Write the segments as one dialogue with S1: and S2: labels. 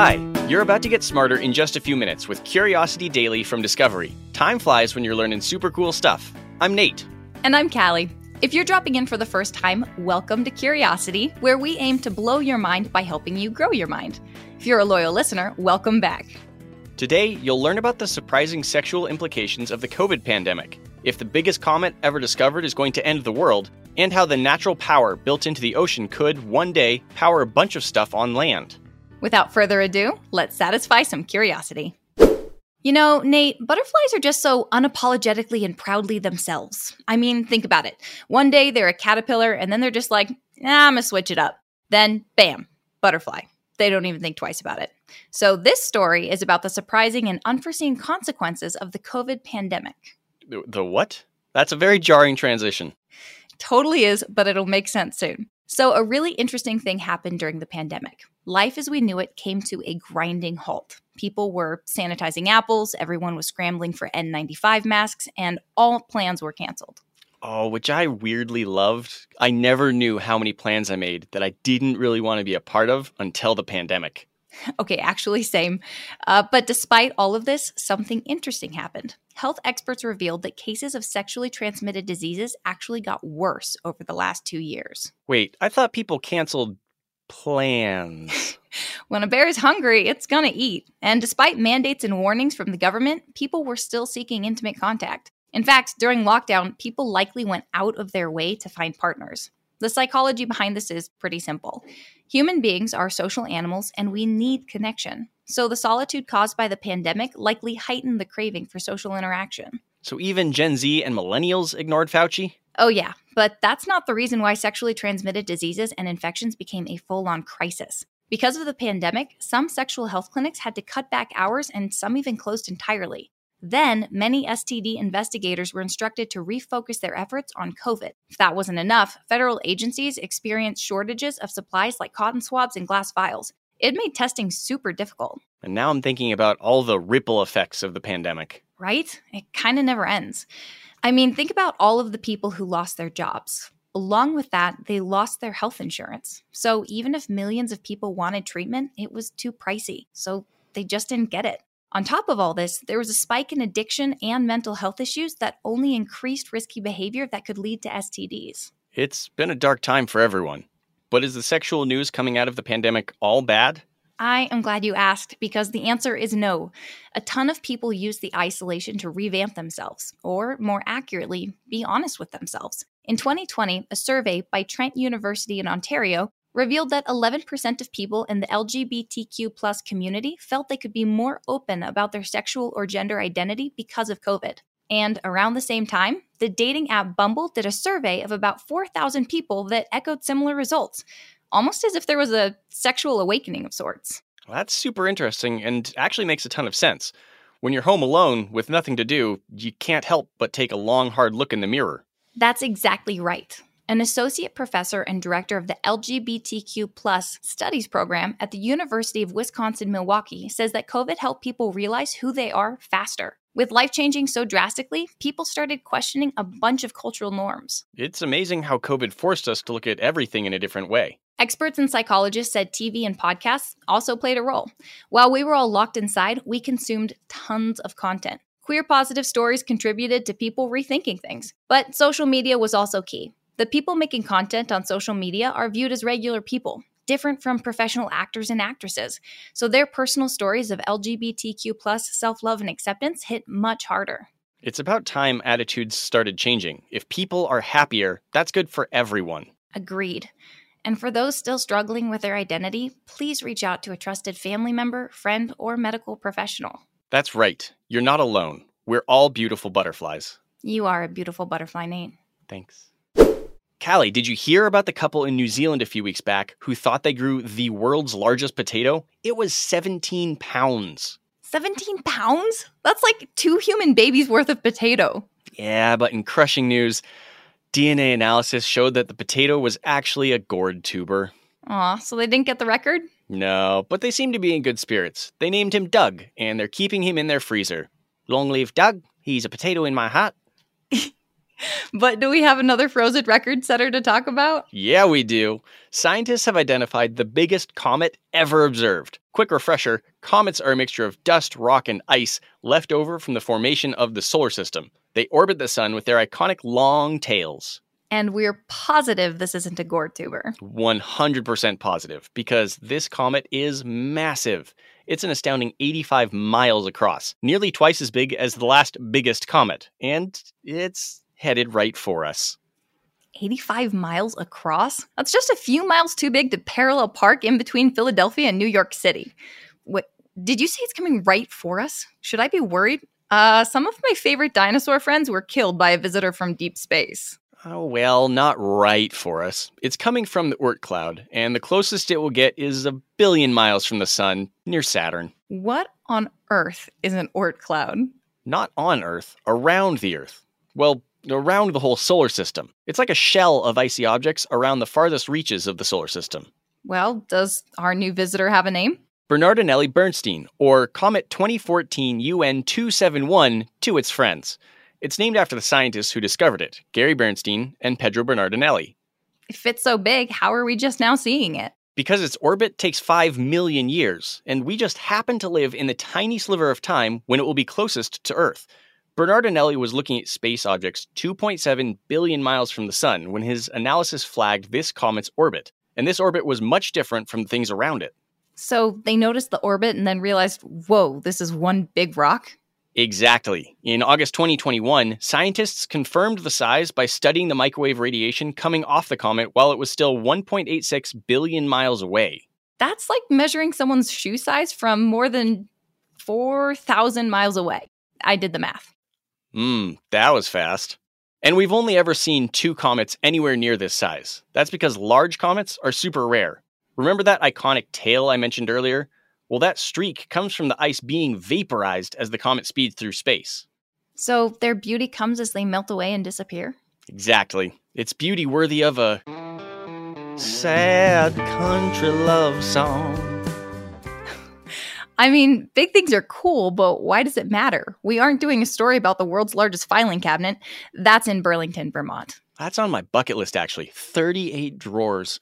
S1: Hi, you're about to get smarter in just a few minutes with Curiosity Daily from Discovery. Time flies when you're learning super cool stuff. I'm Nate.
S2: And I'm Callie. If you're dropping in for the first time, welcome to Curiosity, where we aim to blow your mind by helping you grow your mind. If you're a loyal listener, welcome back.
S1: Today, you'll learn about the surprising sexual implications of the COVID pandemic, if the biggest comet ever discovered is going to end the world, and how the natural power built into the ocean could, one day, power a bunch of stuff on land.
S2: Without further ado, let's satisfy some curiosity. You know, Nate, butterflies are just so unapologetically and proudly themselves. I mean, think about it. One day they're a caterpillar, and then they're just like, nah, I'm gonna switch it up. Then, bam, butterfly. They don't even think twice about it. So, this story is about the surprising and unforeseen consequences of the COVID pandemic.
S1: The, the what? That's a very jarring transition.
S2: Totally is, but it'll make sense soon. So, a really interesting thing happened during the pandemic. Life as we knew it came to a grinding halt. People were sanitizing apples, everyone was scrambling for N95 masks, and all plans were canceled.
S1: Oh, which I weirdly loved. I never knew how many plans I made that I didn't really want to be a part of until the pandemic.
S2: Okay, actually, same. Uh, but despite all of this, something interesting happened. Health experts revealed that cases of sexually transmitted diseases actually got worse over the last two years.
S1: Wait, I thought people canceled plans.
S2: when a bear is hungry, it's gonna eat. And despite mandates and warnings from the government, people were still seeking intimate contact. In fact, during lockdown, people likely went out of their way to find partners. The psychology behind this is pretty simple. Human beings are social animals and we need connection. So the solitude caused by the pandemic likely heightened the craving for social interaction.
S1: So even Gen Z and millennials ignored Fauci?
S2: Oh, yeah, but that's not the reason why sexually transmitted diseases and infections became a full on crisis. Because of the pandemic, some sexual health clinics had to cut back hours and some even closed entirely. Then, many STD investigators were instructed to refocus their efforts on COVID. If that wasn't enough, federal agencies experienced shortages of supplies like cotton swabs and glass vials. It made testing super difficult.
S1: And now I'm thinking about all the ripple effects of the pandemic.
S2: Right? It kind of never ends. I mean, think about all of the people who lost their jobs. Along with that, they lost their health insurance. So even if millions of people wanted treatment, it was too pricey. So they just didn't get it. On top of all this, there was a spike in addiction and mental health issues that only increased risky behavior that could lead to STDs.
S1: It's been a dark time for everyone. But is the sexual news coming out of the pandemic all bad?
S2: I am glad you asked because the answer is no. A ton of people use the isolation to revamp themselves, or more accurately, be honest with themselves. In 2020, a survey by Trent University in Ontario revealed that 11% of people in the LGBTQ plus community felt they could be more open about their sexual or gender identity because of COVID. And around the same time, the dating app Bumble did a survey of about 4,000 people that echoed similar results, almost as if there was a sexual awakening of sorts.
S1: Well, that's super interesting and actually makes a ton of sense. When you're home alone with nothing to do, you can't help but take a long, hard look in the mirror.
S2: That's exactly right. An associate professor and director of the LGBTQ plus studies program at the University of Wisconsin Milwaukee says that COVID helped people realize who they are faster. With life changing so drastically, people started questioning a bunch of cultural norms.
S1: It's amazing how COVID forced us to look at everything in a different way.
S2: Experts and psychologists said TV and podcasts also played a role. While we were all locked inside, we consumed tons of content. Queer positive stories contributed to people rethinking things, but social media was also key. The people making content on social media are viewed as regular people, different from professional actors and actresses. So their personal stories of LGBTQ plus self-love and acceptance hit much harder.
S1: It's about time attitudes started changing. If people are happier, that's good for everyone.
S2: Agreed. And for those still struggling with their identity, please reach out to a trusted family member, friend, or medical professional.
S1: That's right. You're not alone. We're all beautiful butterflies.
S2: You are a beautiful butterfly, Nate.
S1: Thanks. Callie, did you hear about the couple in New Zealand a few weeks back who thought they grew the world's largest potato? It was 17 pounds.
S2: 17 pounds? That's like two human babies worth of potato.
S1: Yeah, but in crushing news, DNA analysis showed that the potato was actually a gourd tuber.
S2: Aw, so they didn't get the record?
S1: No, but they seem to be in good spirits. They named him Doug, and they're keeping him in their freezer. Long live Doug, he's a potato in my heart.
S2: but do we have another frozen record setter to talk about?
S1: Yeah, we do. Scientists have identified the biggest comet ever observed. Quick refresher comets are a mixture of dust, rock, and ice left over from the formation of the solar system. They orbit the sun with their iconic long tails.
S2: And we're positive this isn't a gourd tuber.
S1: 100% positive, because this comet is massive. It's an astounding 85 miles across, nearly twice as big as the last biggest comet, and it's headed right for us.
S2: 85 miles across? That's just a few miles too big to parallel park in between Philadelphia and New York City. What, did you say it's coming right for us? Should I be worried? Uh, some of my favorite dinosaur friends were killed by a visitor from deep space.
S1: Oh, well, not right for us. It's coming from the Oort cloud, and the closest it will get is a billion miles from the sun, near Saturn.
S2: What on earth is an Oort cloud?
S1: Not on Earth, around the Earth. Well, around the whole solar system. It's like a shell of icy objects around the farthest reaches of the solar system.
S2: Well, does our new visitor have a name?
S1: Bernardinelli Bernstein, or Comet 2014 UN 271 to its friends. It's named after the scientists who discovered it, Gary Bernstein and Pedro Bernardinelli.
S2: If it's so big, how are we just now seeing it?
S1: Because its orbit takes 5 million years, and we just happen to live in the tiny sliver of time when it will be closest to Earth. Bernardinelli was looking at space objects 2.7 billion miles from the Sun when his analysis flagged this comet's orbit, and this orbit was much different from the things around it.
S2: So they noticed the orbit and then realized, whoa, this is one big rock?
S1: Exactly. In August 2021, scientists confirmed the size by studying the microwave radiation coming off the comet while it was still 1.86 billion miles away.
S2: That's like measuring someone's shoe size from more than 4,000 miles away. I did the math.
S1: Hmm, that was fast. And we've only ever seen two comets anywhere near this size. That's because large comets are super rare. Remember that iconic tail I mentioned earlier? Well, that streak comes from the ice being vaporized as the comet speeds through space.
S2: So their beauty comes as they melt away and disappear?
S1: Exactly. It's beauty worthy of a sad country love song.
S2: I mean, big things are cool, but why does it matter? We aren't doing a story about the world's largest filing cabinet. That's in Burlington, Vermont.
S1: That's on my bucket list, actually. 38 drawers.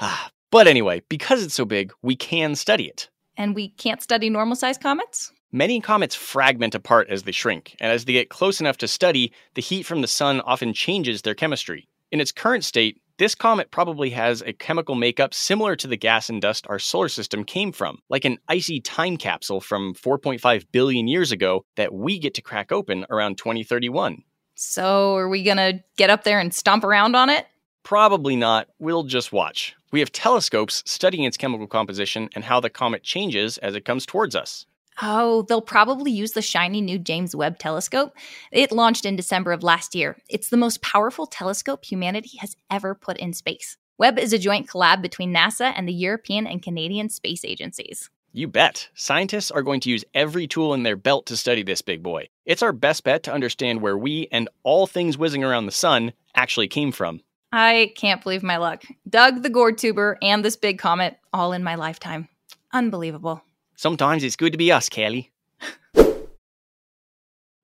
S1: Ah, but anyway, because it's so big, we can study it.
S2: And we can't study normal sized comets?
S1: Many comets fragment apart as they shrink, and as they get close enough to study, the heat from the sun often changes their chemistry. In its current state, this comet probably has a chemical makeup similar to the gas and dust our solar system came from, like an icy time capsule from 4.5 billion years ago that we get to crack open around 2031.
S2: So, are we gonna get up there and stomp around on it?
S1: Probably not. We'll just watch. We have telescopes studying its chemical composition and how the comet changes as it comes towards us.
S2: Oh, they'll probably use the shiny new James Webb telescope. It launched in December of last year. It's the most powerful telescope humanity has ever put in space. Webb is a joint collab between NASA and the European and Canadian space agencies.
S1: You bet. Scientists are going to use every tool in their belt to study this big boy. It's our best bet to understand where we and all things whizzing around the sun actually came from.
S2: I can't believe my luck. Doug the gourd tuber and this big comet all in my lifetime. Unbelievable.
S1: Sometimes it's good to be us, Callie.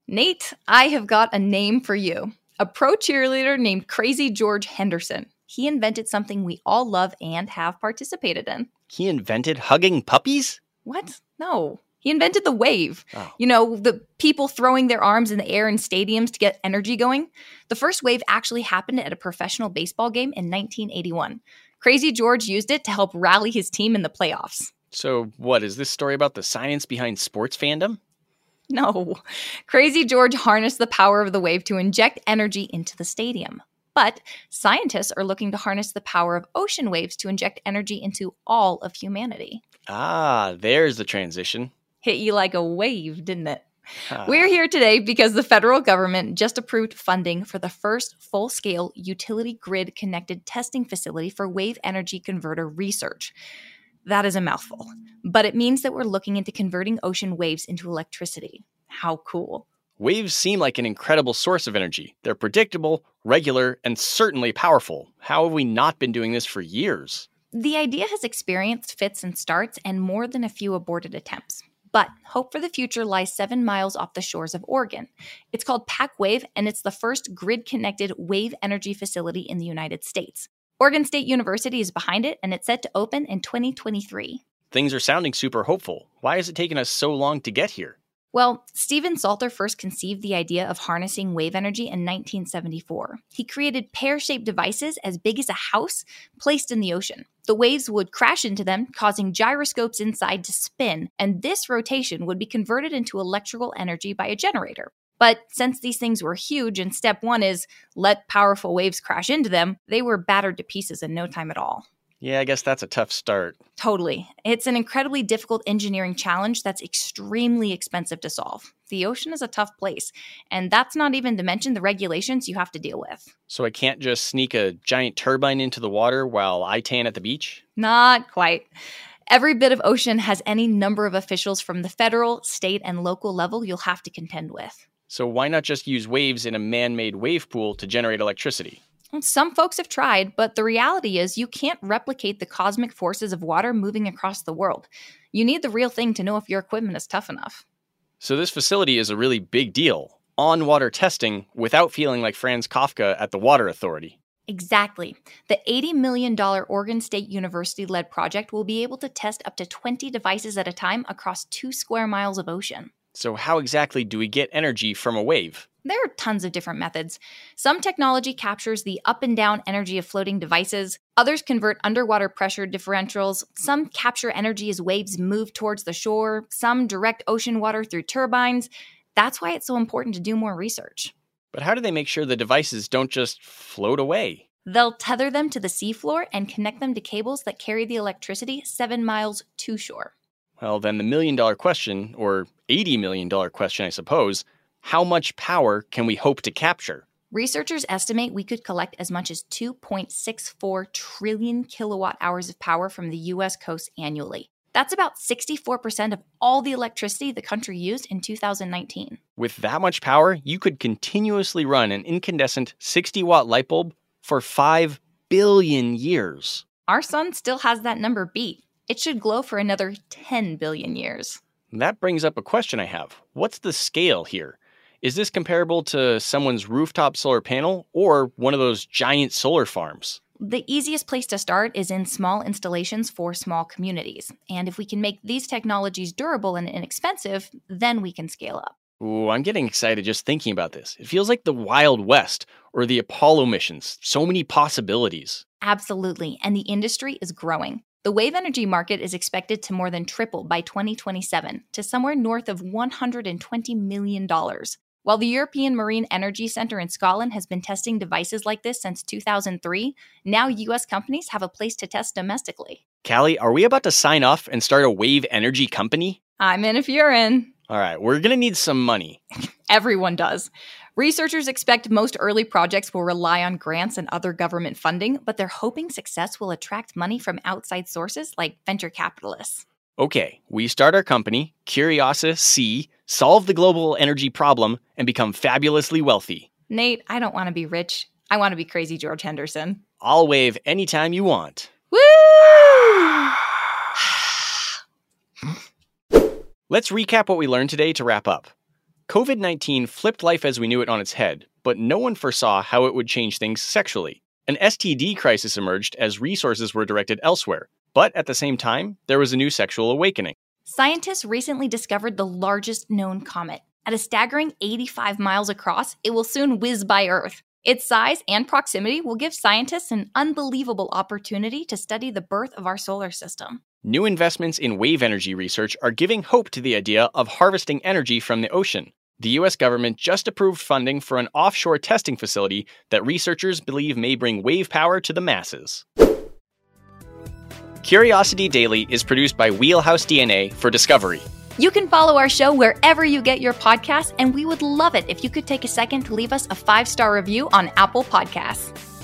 S2: Nate, I have got a name for you. A pro cheerleader named Crazy George Henderson. He invented something we all love and have participated in.
S1: He invented hugging puppies?
S2: What? No. He invented the wave.
S1: Oh.
S2: You know, the people throwing their arms in the air in stadiums to get energy going. The first wave actually happened at a professional baseball game in 1981. Crazy George used it to help rally his team in the playoffs.
S1: So, what is this story about the science behind sports fandom?
S2: No. Crazy George harnessed the power of the wave to inject energy into the stadium. But scientists are looking to harness the power of ocean waves to inject energy into all of humanity.
S1: Ah, there's the transition.
S2: Hit you like a wave, didn't it?
S1: Ah.
S2: We're here today because the federal government just approved funding for the first full scale utility grid connected testing facility for wave energy converter research. That is a mouthful, but it means that we're looking into converting ocean waves into electricity. How cool!
S1: Waves seem like an incredible source of energy. They're predictable, regular, and certainly powerful. How have we not been doing this for years?
S2: The idea has experienced fits and starts and more than a few aborted attempts. But Hope for the Future lies seven miles off the shores of Oregon. It's called PacWave, and it's the first grid connected wave energy facility in the United States. Oregon State University is behind it, and it's set to open in 2023.
S1: Things are sounding super hopeful. Why has it taken us so long to get here?
S2: Well, Stephen Salter first conceived the idea of harnessing wave energy in 1974. He created pear shaped devices as big as a house placed in the ocean. The waves would crash into them, causing gyroscopes inside to spin, and this rotation would be converted into electrical energy by a generator. But since these things were huge and step one is let powerful waves crash into them, they were battered to pieces in no time at all.
S1: Yeah, I guess that's a tough start.
S2: Totally. It's an incredibly difficult engineering challenge that's extremely expensive to solve. The ocean is a tough place, and that's not even to mention the regulations you have to deal with.
S1: So I can't just sneak a giant turbine into the water while I tan at the beach?
S2: Not quite. Every bit of ocean has any number of officials from the federal, state, and local level you'll have to contend with.
S1: So why not just use waves in a man made wave pool to generate electricity?
S2: Some folks have tried, but the reality is you can't replicate the cosmic forces of water moving across the world. You need the real thing to know if your equipment is tough enough.
S1: So, this facility is a really big deal on water testing without feeling like Franz Kafka at the Water Authority.
S2: Exactly. The $80 million Oregon State University led project will be able to test up to 20 devices at a time across two square miles of ocean.
S1: So, how exactly do we get energy from a wave?
S2: There are tons of different methods. Some technology captures the up and down energy of floating devices, others convert underwater pressure differentials, some capture energy as waves move towards the shore, some direct ocean water through turbines. That's why it's so important to do more research.
S1: But how do they make sure the devices don't just float away?
S2: They'll tether them to the seafloor and connect them to cables that carry the electricity seven miles to shore.
S1: Well, then the million dollar question, or $80 million question, I suppose, how much power can we hope to capture?
S2: Researchers estimate we could collect as much as 2.64 trillion kilowatt hours of power from the US coast annually. That's about 64% of all the electricity the country used in 2019.
S1: With that much power, you could continuously run an incandescent 60 watt light bulb for 5 billion years.
S2: Our sun still has that number beat. It should glow for another 10 billion years.
S1: That brings up a question I have. What's the scale here? Is this comparable to someone's rooftop solar panel or one of those giant solar farms?
S2: The easiest place to start is in small installations for small communities. And if we can make these technologies durable and inexpensive, then we can scale up.
S1: Ooh, I'm getting excited just thinking about this. It feels like the Wild West or the Apollo missions. So many possibilities.
S2: Absolutely. And the industry is growing. The wave energy market is expected to more than triple by 2027 to somewhere north of $120 million. While the European Marine Energy Center in Scotland has been testing devices like this since 2003, now US companies have a place to test domestically.
S1: Callie, are we about to sign off and start a wave energy company?
S2: I'm in if you're in.
S1: All right, we're going to need some money.
S2: Everyone does. Researchers expect most early projects will rely on grants and other government funding, but they're hoping success will attract money from outside sources like venture capitalists.
S1: Okay, we start our company, Curiosa C, solve the global energy problem, and become fabulously wealthy.
S2: Nate, I don't want to be rich. I want to be crazy George Henderson.
S1: I'll wave anytime you want.
S2: Woo!
S1: Let's recap what we learned today to wrap up. COVID 19 flipped life as we knew it on its head, but no one foresaw how it would change things sexually. An STD crisis emerged as resources were directed elsewhere, but at the same time, there was a new sexual awakening.
S2: Scientists recently discovered the largest known comet. At a staggering 85 miles across, it will soon whiz by Earth. Its size and proximity will give scientists an unbelievable opportunity to study the birth of our solar system.
S1: New investments in wave energy research are giving hope to the idea of harvesting energy from the ocean. The US government just approved funding for an offshore testing facility that researchers believe may bring wave power to the masses. Curiosity Daily is produced by Wheelhouse DNA for Discovery.
S2: You can follow our show wherever you get your podcasts, and we would love it if you could take a second to leave us a five star review on Apple Podcasts.